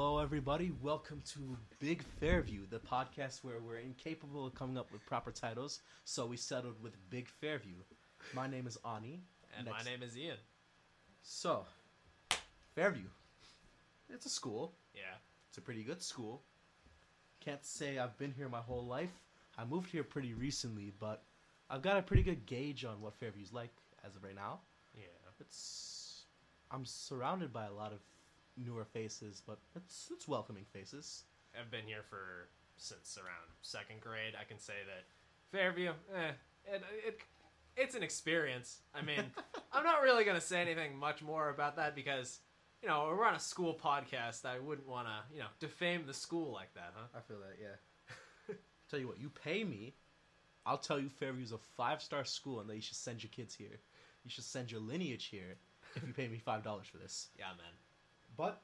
Hello, everybody. Welcome to Big Fairview, the podcast where we're incapable of coming up with proper titles, so we settled with Big Fairview. My name is Ani. And Next- my name is Ian. So, Fairview. It's a school. Yeah. It's a pretty good school. Can't say I've been here my whole life. I moved here pretty recently, but I've got a pretty good gauge on what Fairview's like as of right now. Yeah. It's I'm surrounded by a lot of newer faces, but it's it's welcoming faces. I've been here for since around second grade. I can say that Fairview, eh, it, it it's an experience. I mean, I'm not really gonna say anything much more about that because you know we're on a school podcast. I wouldn't want to you know defame the school like that, huh? I feel that, yeah. tell you what, you pay me, I'll tell you Fairview's a five star school and that you should send your kids here. You should send your lineage here if you pay me five dollars for this. Yeah, man. But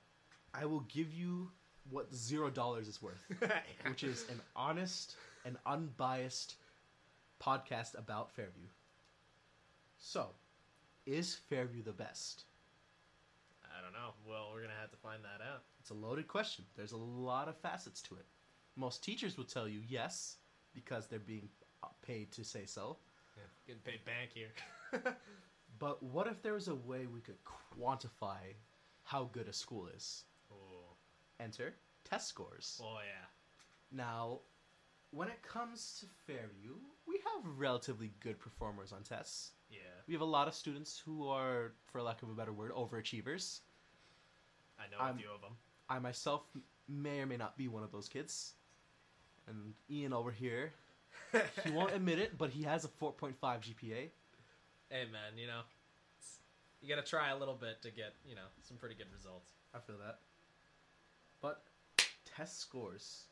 I will give you what zero dollars is worth. which is an honest and unbiased podcast about Fairview. So, is Fairview the best? I don't know. Well, we're gonna have to find that out. It's a loaded question. There's a lot of facets to it. Most teachers will tell you yes, because they're being paid to say so. Yeah. Getting paid bank here. But what if there was a way we could quantify how good a school is? oh, Enter test scores. oh yeah. Now, when it comes to Fairview, we have relatively good performers on tests. Yeah. We have a lot of students who are, for lack of a better word, overachievers. I know I'm- a few of them. I myself may or may not be one of those kids. And Ian over here, he won't admit it, but he has a 4.5 GPA. Hey man, you know, you gotta try a little bit to get you know some pretty good results. I feel that. But test scores,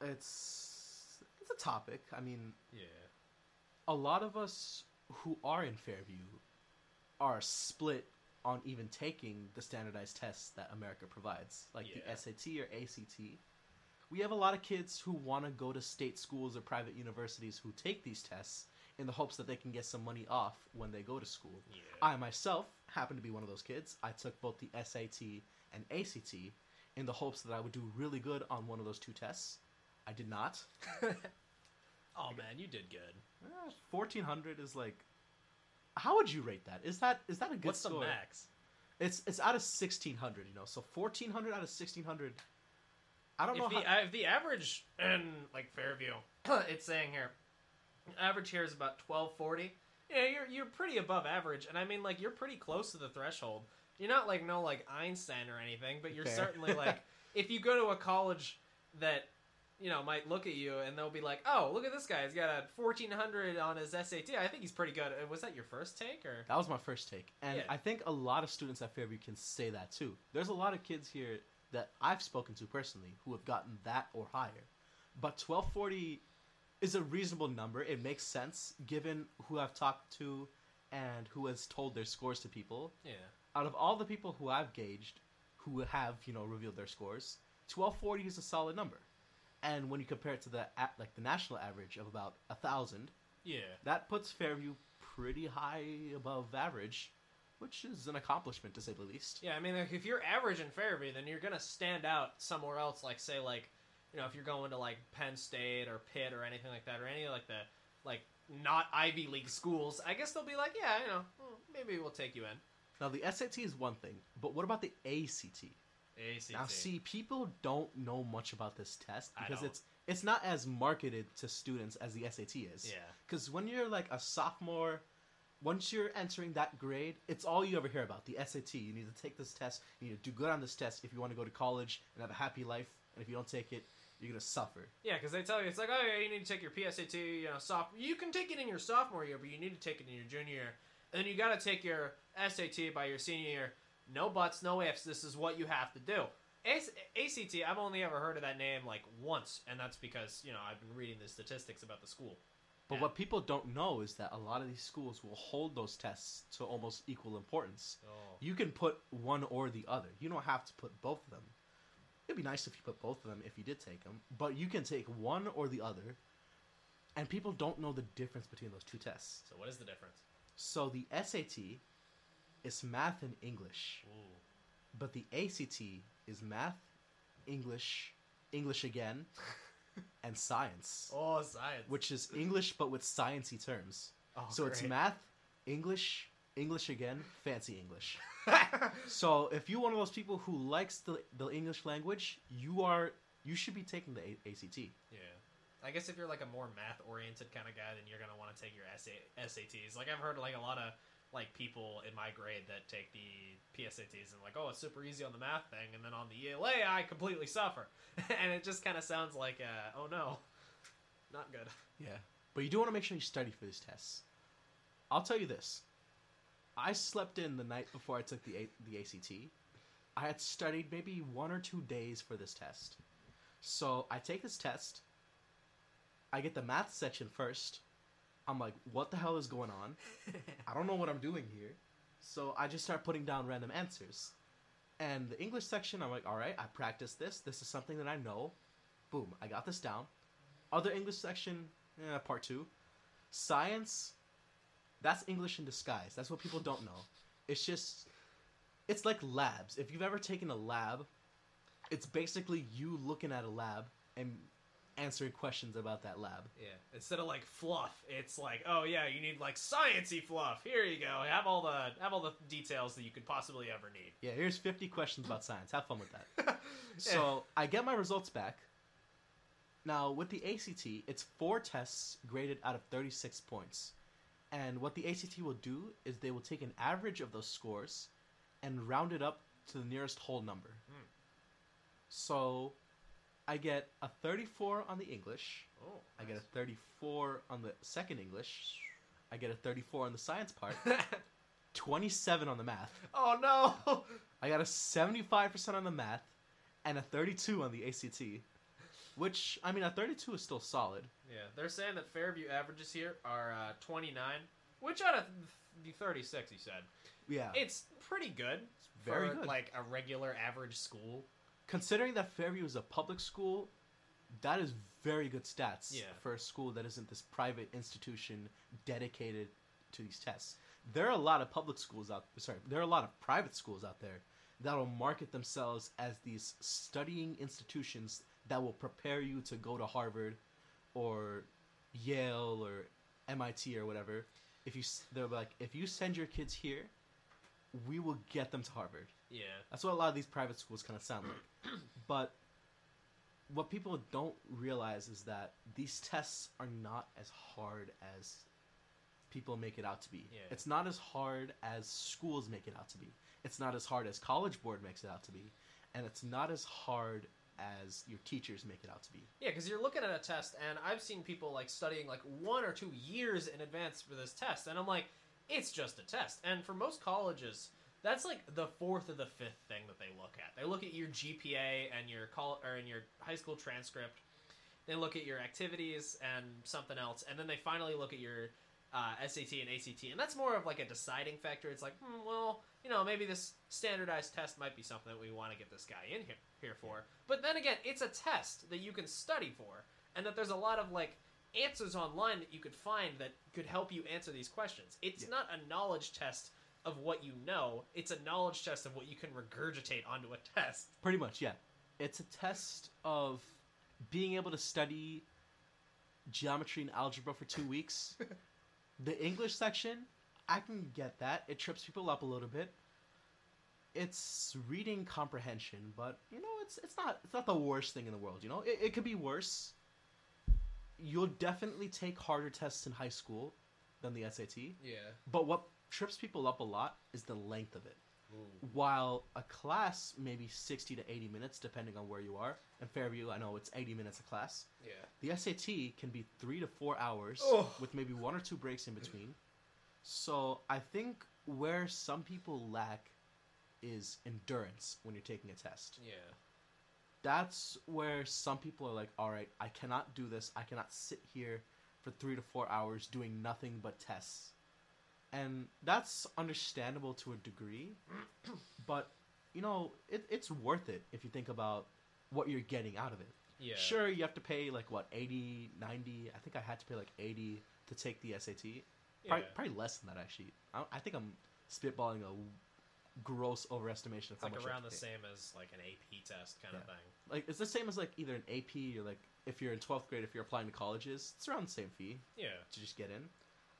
it's it's a topic. I mean, Yeah. a lot of us who are in Fairview are split on even taking the standardized tests that America provides, like Yeah. the SAT or ACT. We have a lot of kids who want to go to state schools or private universities who take these tests in the hopes that they can get some money off when they go to school. Yeah. I myself happen to be one of those kids. I took both the SAT and ACT in the hopes that I would do really good on one of those two tests. I did not. oh man, you did good. Eh, Fourteen hundred is like. How would you rate that? Is that is that a good score? What's score? the max? It's it's out of sixteen hundred. You know, so fourteen hundred out of sixteen hundred. I don't know the, how. uh, if the average in like Fairview, it's saying here, average here is about twelve forty. Yeah, you're you're pretty above average, and I mean like you're pretty close to the threshold. You're not like no like Einstein or anything, but you're Fair. certainly like if you go to a college that you know might look at you and they'll be like, oh look at this guy, he's got a fourteen hundred on his SAT. I think he's pretty good. Uh, Was that your first take or? That was my first take, and Yeah. I think a lot of students at Fairview can say that too. There's a lot of kids here that I've spoken to personally who have gotten that or higher, but twelve forty is a reasonable number. It makes sense given who I've talked to and who has told their scores to people. Yeah. out of all the people who I've gauged, who have you know revealed their scores, twelve forty is a solid number. And when you compare it to the like the national average of about a thousand, Yeah. that puts Fairview pretty high above average, which is an accomplishment to say the least. Yeah, I mean, like, if you're average in Fairview, then you're gonna stand out somewhere else. Like, say, like, you know, if you're going to like Penn State or Pitt or anything like that, or any of like the like not Ivy League schools, I guess they'll be like, yeah, you know, well, maybe we'll take you in. Now the SAT is one thing, but what about the ACT? ACT. Now see, people don't know much about this test because it's it's not as marketed to students as the SAT is. Yeah. Because when you're like a sophomore, once you're entering that grade, it's all you ever hear about the SAT. You need to take this test. You need to do good on this test if you want to go to college and have a happy life. And if you don't take it, you're gonna suffer. Yeah, because they tell you it's like, oh yeah, you need to take your PSAT, you know, soph. You can take it in your sophomore year, but you need to take it in your junior year, and then you got to take your SAT by your senior year. No buts, no ifs. This is what you have to do. ACT, I've only ever heard of that name like once, and that's because you know I've been reading the statistics about the school. But Yeah. what people don't know is that a lot of these schools will hold those tests to almost equal importance. Oh, You can put one or the other. You don't have to put both of them. It'd be nice if you put both of them if you did take them, but you can take one or the other. And people don't know the difference between those two tests. so what is the difference? So the SAT is math and English, Ooh. But the ACT is math, English, English again, and science, Oh, science. which is English but with sciencey terms. oh, so it's math, English, English again, fancy English. So if you're one of those people who likes the the English language, you are you should be taking the A- ACT. Yeah. I guess if you're like a more math oriented kind of guy, then you're gonna want to take your SA- SATs. Like I've heard like a lot of like people in my grade that take the PSATs and like, oh, it's super easy on the math thing, and then on the ELA, I completely suffer, and it just kind of sounds like, uh, oh no, not good. Yeah. But you do want to make sure you study for these tests. I'll tell you this. I slept in the night before I took the A- the ACT. I had studied maybe one or two days for this test. So I take this test. I get the math section first. I'm like, what the hell is going on? I don't know what I'm doing here. So I just start putting down random answers. And the English section, I'm like, all right, I practiced this. This is something that I know. Boom, I got this down. Other English section, eh, part two. Science, that's English in disguise. That's what people don't know. It's just, it's like labs. If you've ever taken a lab, it's basically you looking at a lab and answering questions about that lab. Yeah. Instead of like fluff, it's like, oh yeah, you need like sciency fluff. Here you go. Have all the have all the details that you could possibly ever need. Yeah, here's 50 questions about science. Have fun with that. So I get my results back. Now, with the ACT, it's four tests graded out of 36 points. And what the ACT will do is they will take an average of those scores and round it up to the nearest whole number. Hmm. So I get a 34 on the English, oh, I get a 34 on the second English, I get a 34 on the science part, 27 on the math. oh no. I got a 75% on the math and a 32 on the ACT. Which, I mean, a 32 is still solid. Yeah, they're saying that Fairview averages here are uh, 29, which out of the 36, he said, Yeah. it's pretty good. It's very for, good. Like a regular average school. Considering that Fairview is a public school, that is very good stats Yeah. for a school that isn't this private institution dedicated to these tests. There are a lot of public schools out sorry, there are a lot of private schools out there that'll market themselves as these studying institutions that will prepare you to go to Harvard or Yale or MIT or whatever. If you they're like if you send your kids here, we will get them to Harvard. Yeah. That's what a lot of these private schools kind of sound like. but what people don't realize is that these tests are not as hard as people make it out to be. Yeah. It's not as hard as schools make it out to be. It's not as hard as College Board makes it out to be. And it's not as hard as your teachers make it out to be. Yeah, because you're looking at a test, and I've seen people like studying like one or two years in advance for this test, and I'm like, it's just a test. And for most colleges, that's like the fourth or the fifth thing that they look at. They look at your GPA and your call or in your high school transcript. They look at your activities and something else, and then they finally look at your uh, SAT and ACT, and that's more of like a deciding factor. It's like, hmm, well, you know, maybe this standardized test might be something that we want to get this guy in here here for. But then again, it's a test that you can study for, and that there's a lot of like answers online that you could find that could help you answer these questions. It's Yeah. not a knowledge test of what you know; it's a knowledge test of what you can regurgitate onto a test. Pretty much, yeah. It's a test of being able to study geometry and algebra for two weeks. the English section, I can get that. It trips people up a little bit. It's reading comprehension, but you know, it's it's not it's not the worst thing in the world. You know, it, it could be worse. You'll definitely take harder tests in high school than the SAT. Yeah. But what trips people up a lot is the length of it while a class maybe 60 to 80 minutes depending on where you are in fairview i know it's 80 minutes a class Yeah. the sat can be three to four hours Oh. with maybe one or two breaks in between so i think where some people lack is endurance when you're taking a test. Yeah. that's where some people are like all right i cannot do this. I cannot sit here for three to four hours doing nothing but tests. And that's understandable to a degree but you know it, it's worth it if you think about what you're getting out of it. Yeah. sure you have to pay like what 80 90 i think i had to pay like 80 to take the sat Yeah. probably, probably less than that actually I, I think i'm spitballing a gross overestimation of It's how like much you around have the pay. same as like an AP test kind of thing. Like it's the same as like either an AP or like if you're in twelfth grade, if you're applying to colleges, it's around the same fee Yeah. to just get in.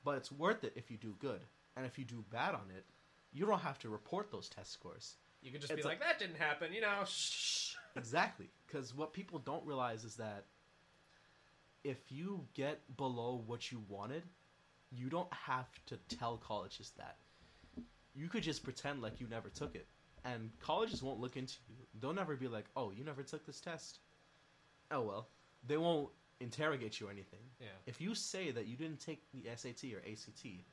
But it's worth it if you do good, and if you do bad on it, you don't have to report those test scores. You can just It's be like, that didn't happen, you know. Shh. exactly, because what people don't realize is that if you get below what you wanted, you don't have to tell colleges that. You could just pretend like you never took it, and colleges won't look into you. They'll never be like, "Oh, you never took this test." Oh well, they won't interrogate you or anything. Yeah. If you say that you didn't take the SAT or ACT,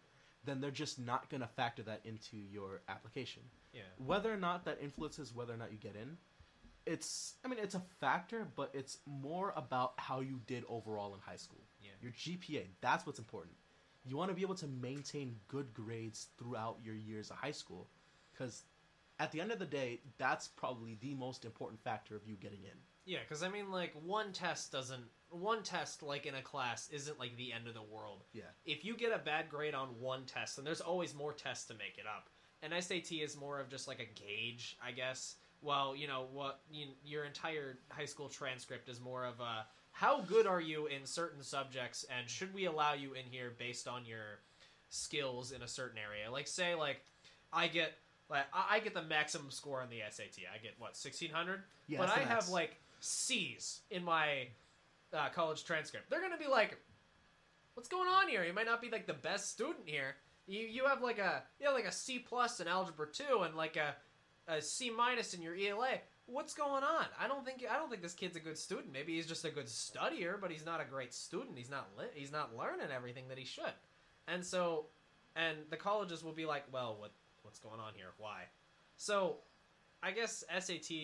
then they're just not gonna factor that into your application. Yeah. Whether or not that influences whether or not you get in, it's I mean it's a factor, but it's more about how you did overall in high school. Yeah. Your GPA, that's what's important. You want to be able to maintain good grades throughout your years of high school cuz at the end of the day, that's probably the most important factor of you getting in. Yeah, because I mean, like one test doesn't. One test, like in a class, isn't like the end of the world. Yeah. If you get a bad grade on one test, then there's always more tests to make it up. And SAT is more of just like a gauge, I guess. Well, you know what, you, your entire high school transcript is more of a how good are you in certain subjects, and should we allow you in here based on your skills in a certain area? Like, say, like I get. Like I get the maximum score on the SAT. I get what sixteen hundred, Yeah, but I the have like C's in my uh, college transcript. They're gonna be like, "What's going on here? You might not be like the best student here. You you have like a you have like a C plus in algebra two and like a a C minus in your ELA. What's going on? I don't think I don't think this kid's a good student. Maybe he's just a good studier, but he's not a great student. He's not li- he's not learning everything that he should. And so, and the colleges will be like, well, what what's going on here? Why? So, I guess SAT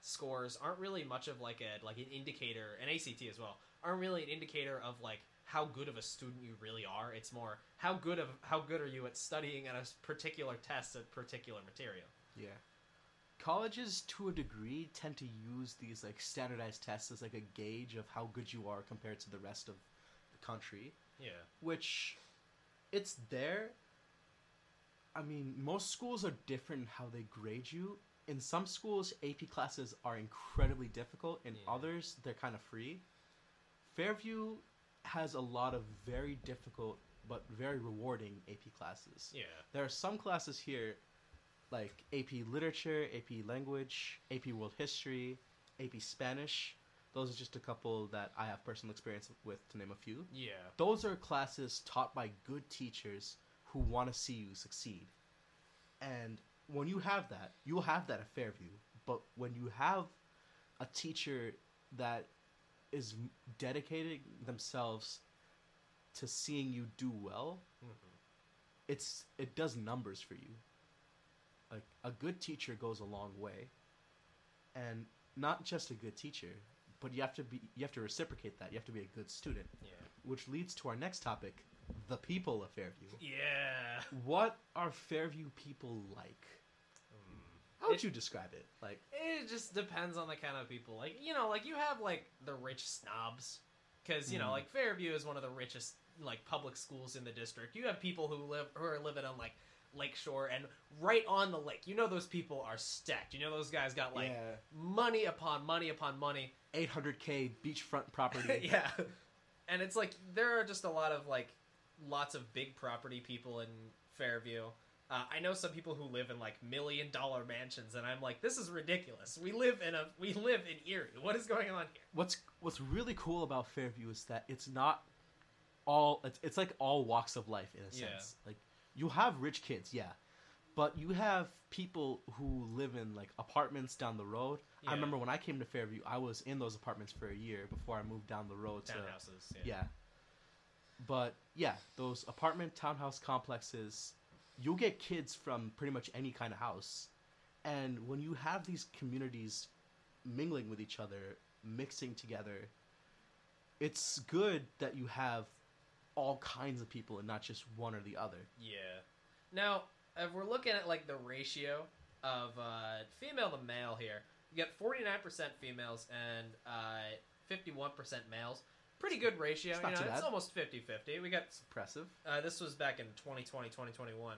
scores aren't really much of like a like an indicator, and ACT as well aren't really an indicator of like how good of a student you really are. It's more how good of how good are you at studying at a particular test at particular material. Yeah. Colleges, to a degree, tend to use these like standardized tests as like a gauge of how good you are compared to the rest of the country. Yeah. Which, it's there. I mean, most schools are different in how they grade you. In some schools, AP classes are incredibly difficult. In Yeah. others, they're kind of free. Fairview has a lot of very difficult but very rewarding AP classes. Yeah. There are some classes here, like AP Literature, AP Language, AP World History, AP Spanish. Those are just a couple that I have personal experience with, to name a few. Yeah. Those are classes taught by good teachers who want to see you succeed. And when you have that, you'll have that at Fairview. But when you have a teacher that is dedicating themselves to seeing you do well, Mhm. it's it does numbers for you. Like a good teacher goes a long way, and not just a good teacher, but you have to be you have to reciprocate that. You have to be a good student, Yeah. which leads to our next topic: the people of Fairview. Yeah. What are Fairview people like? Mm. How would It- you describe it? Like, It just depends on the kind of people. Like you know, like you have like the rich snobs, because you know, Mm. like Fairview is one of the richest like public schools in the district. You have people who live who are living on like Lakeshore and right on the lake. You know, those people are stacked. You know, those guys got like yeah, money upon money upon money. 800k beachfront property. yeah, and it's like there are just a lot of like lots of big property people in Fairview. Uh, I know some people who live in like million dollar mansions, and I'm like, this is ridiculous. We live in a we live in Erie. What is going on here? what's what's really cool about Fairview is that it's not all it's, it's like all walks of life in a Yeah. sense. Like you have rich kids, yeah, but you have people who live in like apartments down the road. Yeah. I remember when I came to Fairview, I was in those apartments for a year before I moved down the road to Townhouses. Yeah. yeah. But yeah, those apartment townhouse complexes, you'll get kids from pretty much any kind of house. And when you have these communities mingling with each other, mixing together, it's good that you have all kinds of people and not just one or the other. Yeah. Now, if we're looking at like the ratio of uh, female to male here, you get 49% females and uh, 51% males. Pretty good ratio. It's not you know, it's almost 50-50. We got It's impressive. uh, this was back in 2020, 2021.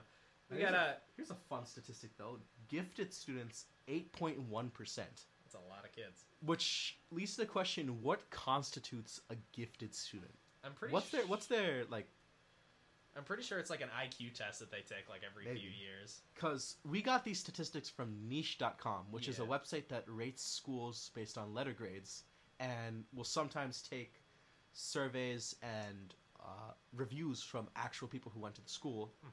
We Here's got a- a. Here's a fun statistic though. Gifted students, 8.1%. That's a lot of kids. Which leads to the question: What constitutes a gifted student? I'm pretty. What's their What's their like? I'm pretty sure it's like an IQ test that they take like every few years. Because we got these statistics from Niche.com, which is a website that rates schools based on letter grades, and will sometimes take surveys and uh, reviews from actual people who went to the school. Mhm.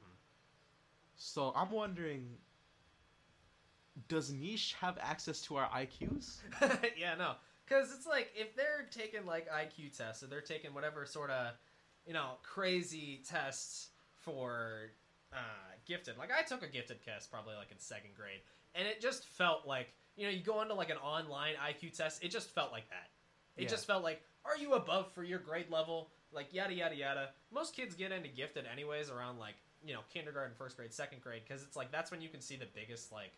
So I'm wondering, does Niche have access to our IQs? yeah, no, because it's like if they're taking like IQ tests or they're taking whatever sort of, you know, crazy tests for uh, gifted. Like I took a gifted test probably like in second grade, and it just felt like you know you go into like an online IQ test. It just felt like that. It Yeah. just felt like, are you above for your grade level? Like yada yada yada. Most kids get into gifted anyways around like you know kindergarten, first grade, second grade, because it's like that's when you can see the biggest like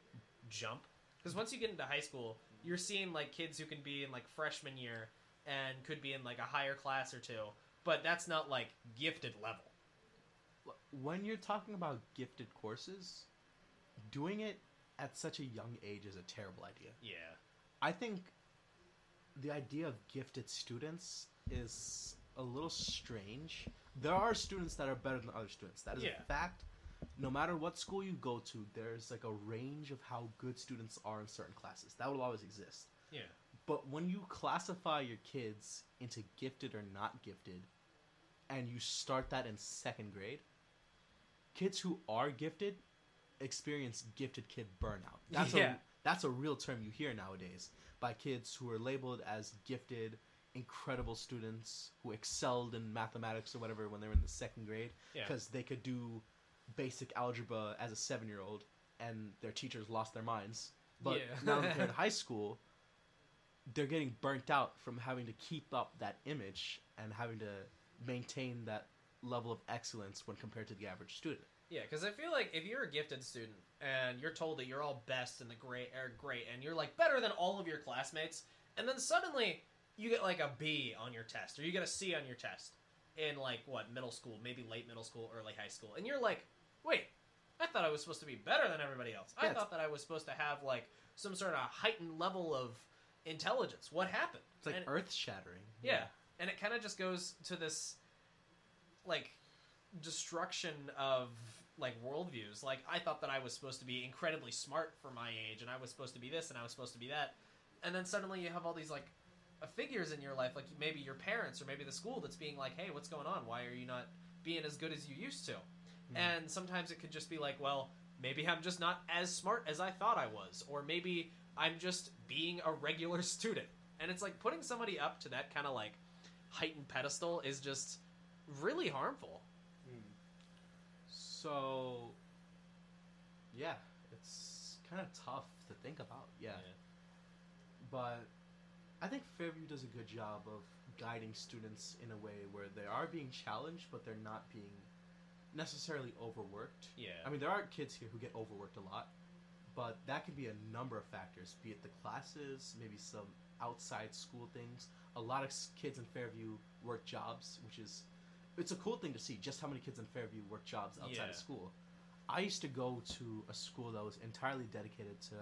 jump. Because once you get into high school, you're seeing like kids who can be in like freshman year and could be in like a higher class or two, but that's not like gifted level. When you're talking about gifted courses, doing it at such a young age is a terrible idea. Yeah. I think the idea of gifted students is a little strange. There are students that are better than other students. That is Yeah. a fact. No matter what school you go to, there's like a range of how good students are in certain classes. That will always exist. Yeah. But when you classify your kids into gifted or not gifted, and you start that in second grade, kids who are gifted experience gifted kid burnout. That's Yeah. a that's a real term you hear nowadays by kids who are labeled as gifted, incredible students who excelled in mathematics or whatever when they were in the second grade Yeah. because they could do basic algebra as a seven year old and their teachers lost their minds. But Yeah. now that they're in high school, they're getting burnt out from having to keep up that image and having to maintain that level of excellence when compared to the average student. Yeah, because I feel like if you're a gifted student and you're told that you're all best in the great are great and you're like better than all of your classmates, and then suddenly you get like a B on your test or you get a C on your test in like what middle school, maybe late middle school, early high school, and you're like, wait, I thought I was supposed to be better than everybody else. I Yeah, thought that I was supposed to have like some sort of heightened level of intelligence. What happened? It's like And- earth shattering. yeah, and it kind of just goes to this, like, destruction of like worldviews. Like I thought that I was supposed to be incredibly smart for my age, and I was supposed to be this, and I was supposed to be that, and then suddenly you have all these like uh, figures in your life, like maybe your parents or maybe the school that's being like, "Hey, what's going on? Why are you not being as good as you used to?" Hmm. And sometimes it could just be like, "Well, maybe I'm just not as smart as I thought I was, or maybe I'm just being a regular student." And it's like putting somebody up to that kind of like heightened pedestal is just really harmful. Hmm. So, yeah, it's kind of tough to think about. Yeah. But I think Fairview does a good job of guiding students in a way where they are being challenged, but they're not being necessarily overworked. Yeah. I mean, there are kids here who get overworked a lot, but that could be a number of factors, be it the classes, maybe some outside school things. A lot of kids in Fairview work jobs, which is it's a cool thing to see just how many kids in Fairview work jobs outside Yeah. of school. I used to go to a school that was entirely dedicated to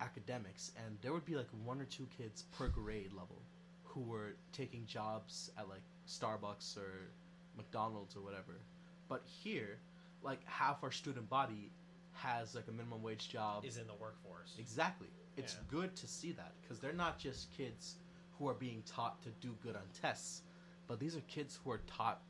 academics, and there would be like one or two kids per grade level who were taking jobs at like Starbucks or McDonald's or whatever. But here, like half our student body has like a minimum wage job. is in the workforce. Exactly. It's Yeah. good to see that because they're not just kids who are being taught to do good on tests, but these are kids who are taught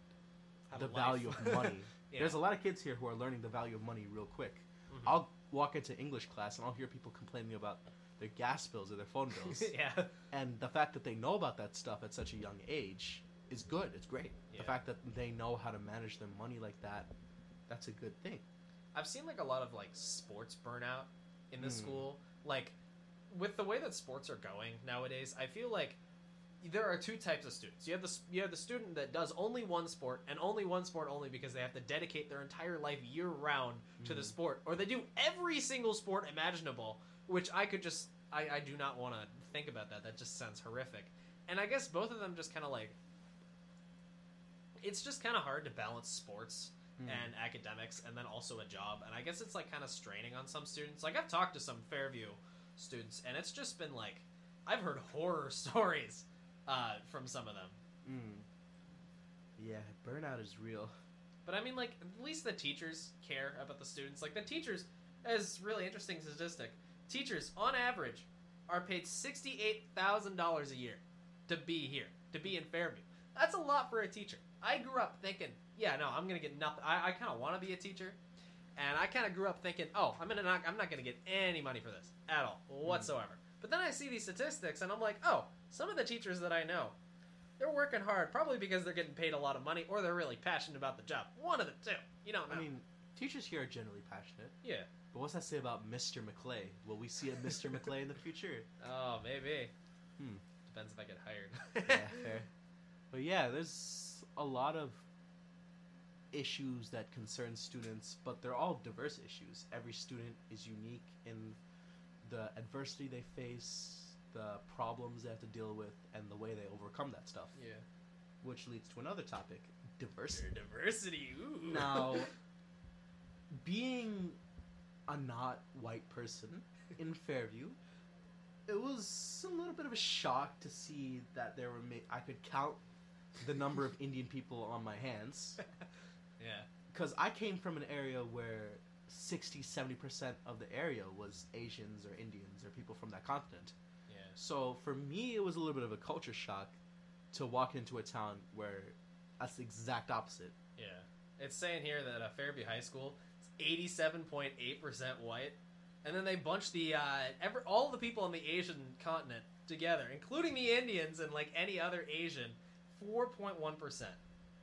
Have the value of money. Yeah. There's a lot of kids here who are learning the value of money real quick. Mhm. I'll walk into English class and I'll hear people complaining about their gas bills or their phone bills. yeah. and the fact that they know about that stuff at such a young age is good. It's great. Yeah. The fact that they know how to manage their money like that, that's a good thing. I've seen like a lot of like sports burnout in the Hmm. school. Like with the way that sports are going nowadays, I feel like there are two types of students. You have the you have the student that does only one sport and only one sport only because they have to dedicate their entire life year round to the Mhm. sport, or they do every single sport imaginable. Which I could just I, I do not want to think about that. That just sounds horrific. And I guess both of them just kind of like it's just kind of hard to balance sports Hmm. and academics, and then also a job. And I guess it's like kind of straining on some students. Like I've talked to some Fairview students, and it's just been like I've heard horror stories uh, from some of them. Mm. Yeah, burnout is real. But I mean, like at least the teachers care about the students. Like the teachers, is really interesting statistic. Teachers, on average, are paid sixty-eight thousand dollars a year to be here, to be in Fairview. That's a lot for a teacher. I grew up thinking, yeah, no, I'm gonna get nothing. I, I kind of want to be a teacher, and I kind of grew up thinking, oh, I'm gonna not, I'm not gonna get any money for this at all whatsoever. But then I see these statistics, and I'm like, oh, some of the teachers that I know, they're working hard, probably because they're getting paid a lot of money, or they're really passionate about the job. One of the two. You don't know. I mean, teachers here are generally passionate. yeah. But what's that say about Mr. McClay? Will we see a Mr. McClay in the future? Oh, maybe. Hmm. Depends if I get hired. yeah, fair. But yeah, there's a lot of issues that concern students, but they're all diverse issues. Every student is unique in the adversity they face, the problems they have to deal with, and the way they overcome that stuff. Yeah. Which leads to another topic diversity. diversity. Ooh. Now, being a not white person in Fairview, it was a little bit of a shock to see that there were. Ma- I could count the number of Indian people on my hands yeah. because I came from an area where 60 70% of the area was Asians or Indians or people from that continent. Yeah. So for me, it was a little bit of a culture shock to walk into a town where that's the exact opposite. Yeah. It's saying here that uh, Fairview High School is 87.8% white. And then they bunch the uh, ever all the people on the Asian continent together, including the Indians and like any other Asian, 4.1%.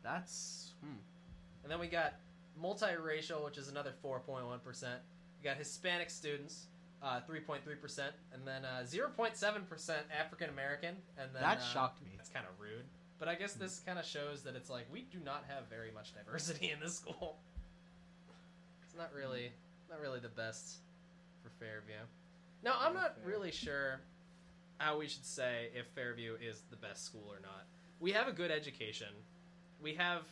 That's hmm. And then we got multiracial, which is another 4.1%. We got Hispanic students, uh, 3.3%. And then uh, 0.7% African American. And then that uh, shocked me. That's kind of rude. But I guess this kind of shows that it's like we do not have very much diversity in this school. It's not really not really the best for Fairview. Now, I'm not really sure how we should say if Fairview is the best school or not. We have a good education. We have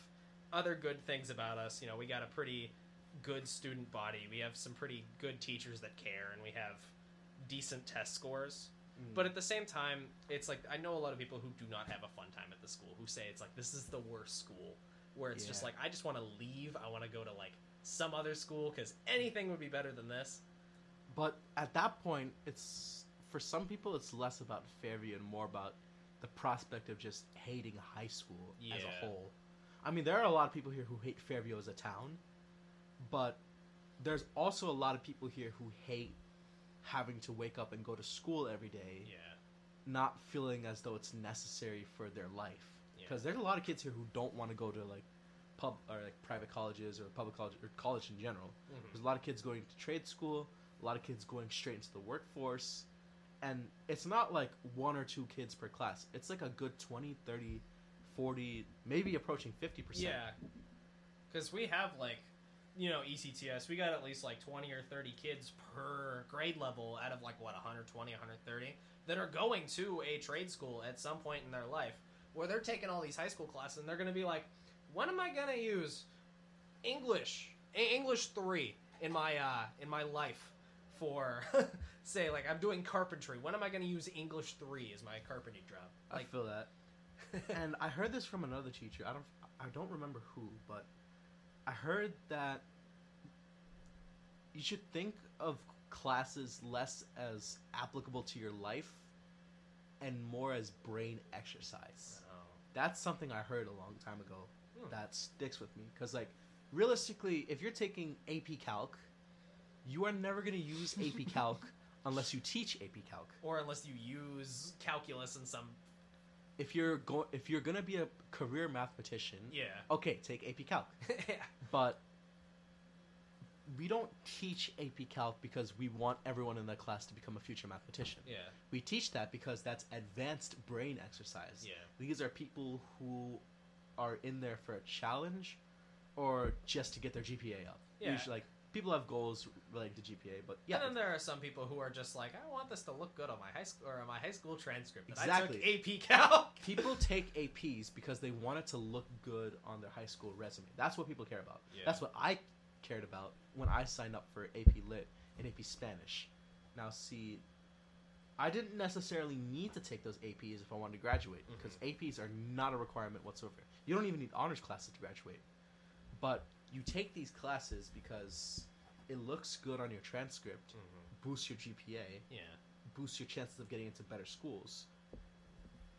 other good things about us. You know, we got a pretty good student body. We have some pretty good teachers that care, and we have decent test scores. Mm. But at the same time, it's like I know a lot of people who do not have a fun time at the school who say it's like this is the worst school. Where it's just like I just want to leave. I want to go to like some other school because anything would be better than this. But at that point, it's for some people, it's less about Fairview and more about the prospect of just hating high school as a whole. I mean, there are a lot of people here who hate Fairview as a town, but there's also a lot of people here who hate having to wake up and go to school every day, Yeah, not feeling as though it's necessary for their life. Yeah. Because there's a lot of kids here who don't want to go to like pub or like private colleges or public college or college in general. Mhm. There's a lot of kids going to trade school, a lot of kids going straight into the workforce. And it's not like one or two kids per class. It's like a good 20, 30, 40, maybe approaching 50%. yeah. Because we have like, you know, ECTS. We got at least like twenty or thirty kids per grade level out of like what 120, 130 that are going to a trade school at some point in their life where they're taking all these high school classes and they're going to be like, when am I going to use English, English three in my uh, in my life for say like I'm doing carpentry. When am I going to use English three as my carpentry job? I feel that. and I heard this from another teacher. I don't I don't remember who, but I heard that you should think of classes less as applicable to your life and more as brain exercise. Oh. That's something I heard a long time ago Hmm. that sticks with me cuz like realistically, if you're taking AP Calc, you are never going to use AP Calc unless you teach AP Calc. or unless you use calculus in some If you're going if you're going to be a career mathematician, yeah okay, take AP Calc. yeah But we don't teach AP Calc because we want everyone in the class to become a future mathematician. yeah We teach that because that's advanced brain exercise. yeah These are people who are in there for a challenge or just to get their GPA up. Yeah. Usually like people have goals related to GPA, but yeah, And then there are some people who are just like, I want this to look good on my high school or on my high school transcript. Exactly. I took AP Calc. people take APs because they want it to look good on their high school resume. That's what people care about. Yeah. That's what I cared about when I signed up for AP Lit and AP Spanish. Now, see, I didn't necessarily need to take those APs if I wanted to graduate mm-hmm. because APs are not a requirement whatsoever. You don't even need honors classes to graduate. But you take these classes because it looks good on your transcript, mm-hmm. boosts your GPA, Yeah. boosts your chances of getting into better schools.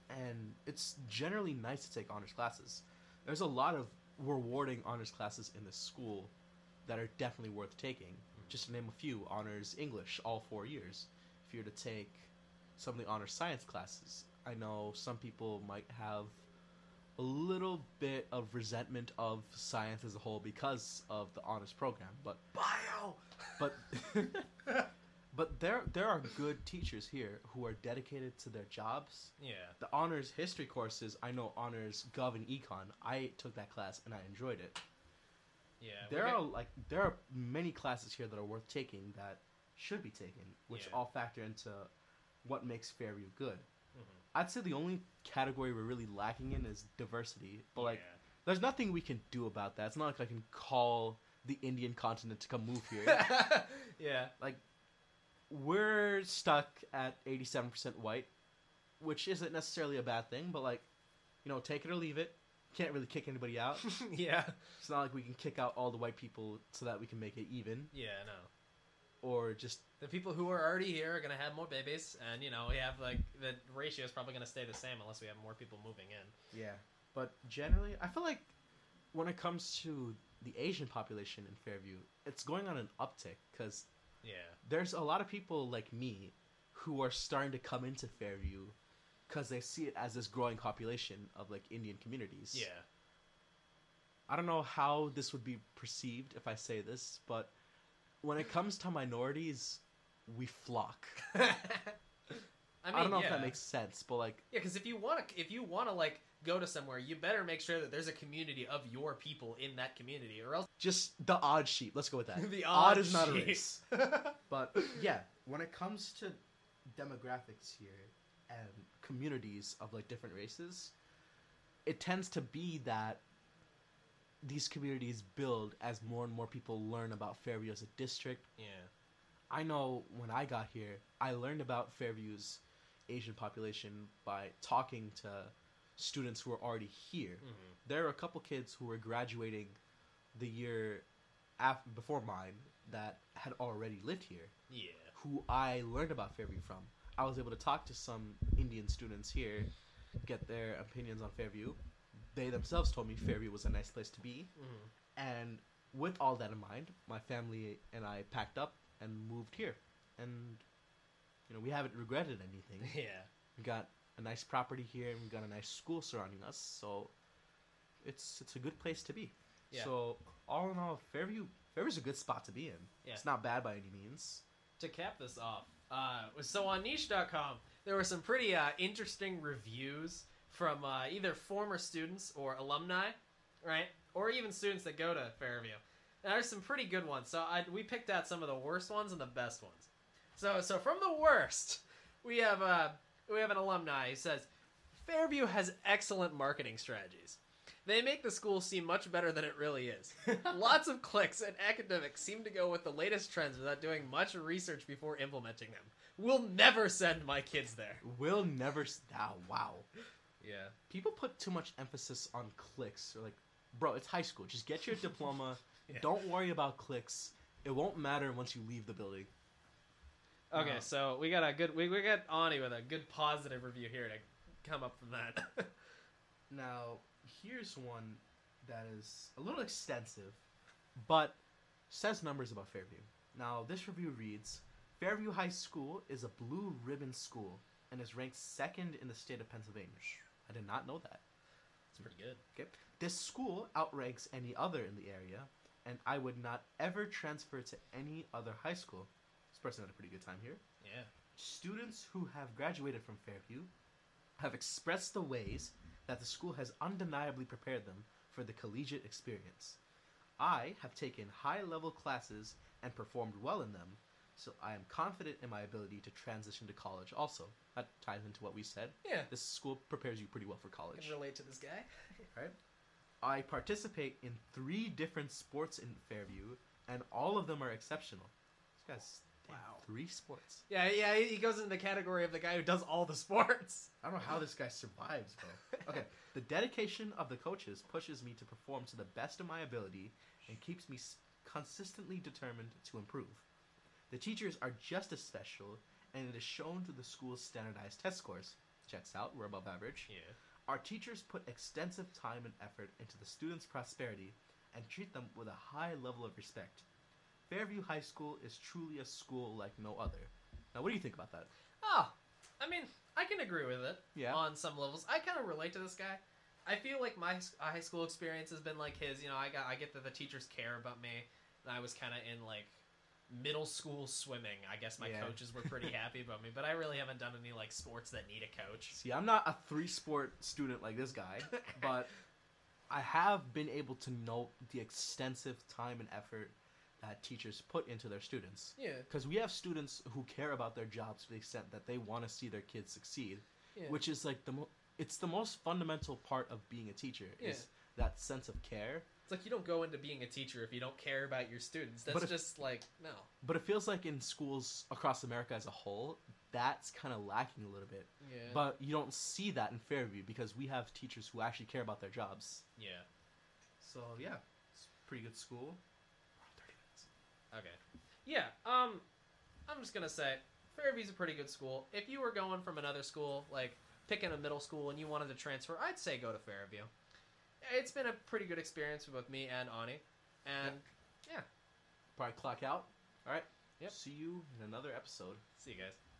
And it's generally nice to take honors classes. There's a lot of rewarding honors classes in this school that are definitely worth taking. Mm-hmm. Just to name a few honors English, all four years. If you're to take some of the honors science classes, I know some people might have a little bit of resentment of science as a whole because of the honors program, but Bio. but but there there are good teachers here who are dedicated to their jobs. Yeah. The honors history courses, I know honors gov and econ. I took that class and I enjoyed it. Yeah. there are like there are many classes here that are worth taking that should be taken, which Yeah. all factor into what makes Fairview good. I'd say the only category we're really lacking in is diversity, but like Yeah. there's nothing we can do about that. It's not like I can call the Indian continent to come move here. yeah. like we're stuck at 87% white which isn't necessarily a bad thing but like you know take it or leave it can't really kick anybody out yeah. it's not like we can kick out all the white people so that we can make it even Yeah. No. Or just The people who are already here are gonna have more babies, and you know we have like the ratio is probably gonna stay the same unless we have more people moving in. yeah but generally i feel like when it comes to the asian population in fairview it's going on an uptick because Yeah. there's a lot of people like me who are starting to come into fairview because they see it as this growing population of like indian communities Yeah. I don't know how this would be perceived if I say this, but when it comes to minorities, we flock. I, I, don't know yeah. if that makes sense, but like, Yeah, because if you want to, if you want to like go to somewhere, you better make sure that there's a community of your people in that community, or else just the odd sheep. Let's go with that. the odd odd is not a race. But yeah, when it comes to demographics here and communities of like different races, it tends to be that these communities build as more and more people learn about Fairview as a district yeah, I know when I got here, I learned about Fairview's Asian population by talking to students who were already here. Mhm. There are a couple kids who were graduating the year after, before mine that had already lived here, yeah, who I learned about Fairview from. I was able to talk to some Indian students here, get their opinions on Fairview. They themselves told me Fairview was a nice place to be, Mhm. and with all that in mind, my family and I packed up and moved here. And you know, we haven't regretted anything. yeah. We got a nice property here and we got a nice school surrounding us, so it's it's a good place to be. Yeah. So all in all, Fairview Fairview's a good spot to be in. Yeah. It's not bad by any means. to cap this off, uh, so on niche.com, there were some pretty uh, interesting reviews from uh, either former students or alumni, right? Or even students that go to Fairview. Now, there's some pretty good ones. So I, we picked out some of the worst ones and the best ones. So so from the worst, we have uh, we have an alumni who says Fairview has excellent marketing strategies. They make the school seem much better than it really is. Lots of cliques and academics seem to go with the latest trends without doing much research before implementing them. We'll never send my kids there. We'll never. Ah, wow. Yeah. People put too much emphasis on cliques. Or like, bro, it's high school. Just get your diploma. Yeah. Don't worry about cliques. It won't matter once you leave the building. Okay, No. so we got a good we, we got Ani with a good positive review here to come up from that. Now, here's one that is a little extensive, but says numbers about Fairview. Now, this review reads Fairview High School is a blue ribbon school and is ranked second in the state of Pennsylvania. I did not know that. It's pretty good. Okay. This school outranks any other in the area, and I would not ever transfer to any other high school. This person had a pretty good time here. Yeah. Students who have graduated from Fairview have expressed the ways that the school has undeniably prepared them for the collegiate experience. I have taken high level classes and performed well in them, so I am confident in my ability to transition to college also. That ties into what we said. Yeah. This school prepares you pretty well for I college. can relate to this guy. Right. I participate in three different sports in Fairview, and all of them are exceptional. This guy's Wow. three sports. Yeah, yeah, he goes into the category of the guy who does all the sports. I don't know how this guy survives, bro. Okay, the dedication of the coaches pushes me to perform to the best of my ability and keeps me consistently determined to improve. The teachers are just as special, and it is shown through the school's standardized test scores. Checks out, we're above average. Yeah. Our teachers put extensive time and effort into the students' prosperity and treat them with a high level of respect. Fairview High School is truly a school like no other. Now, what do you think about that? Oh, I mean, I can agree with it. Yeah. On some levels, I kind of relate to this guy. I feel like my high school experience has been like his. You know, I got I get that the teachers care about me. And I was kind of in like middle school swimming. I guess my Yeah. coaches were pretty happy about me, but I really haven't done any like sports that need a coach. See, I'm not a three sport student like this guy, but I have been able to note the extensive time and effort that teachers put into their students. Yeah. Because we have students who care about their jobs to the extent that they want to see their kids succeed, Yeah. which is like the mo- it's the most fundamental part of being a teacher is that sense of care. It's like you don't go into being a teacher if you don't care about your students. That's if- just like no. But it feels like in schools across America as a whole, that's kind of lacking a little bit. Yeah. But you don't see that in Fairview because we have teachers who actually care about their jobs. yeah. So yeah, it's a pretty good school. 30 minutes. Okay. Yeah. Um, I'm just gonna say Fairview's a pretty good school. If you were going from another school, like picking a middle school, and you wanted to transfer, I'd say go to Fairview. It's been a pretty good experience with both me and Ani, and yeah. Probably clock out. All right. Yep. See you in another episode. see you guys.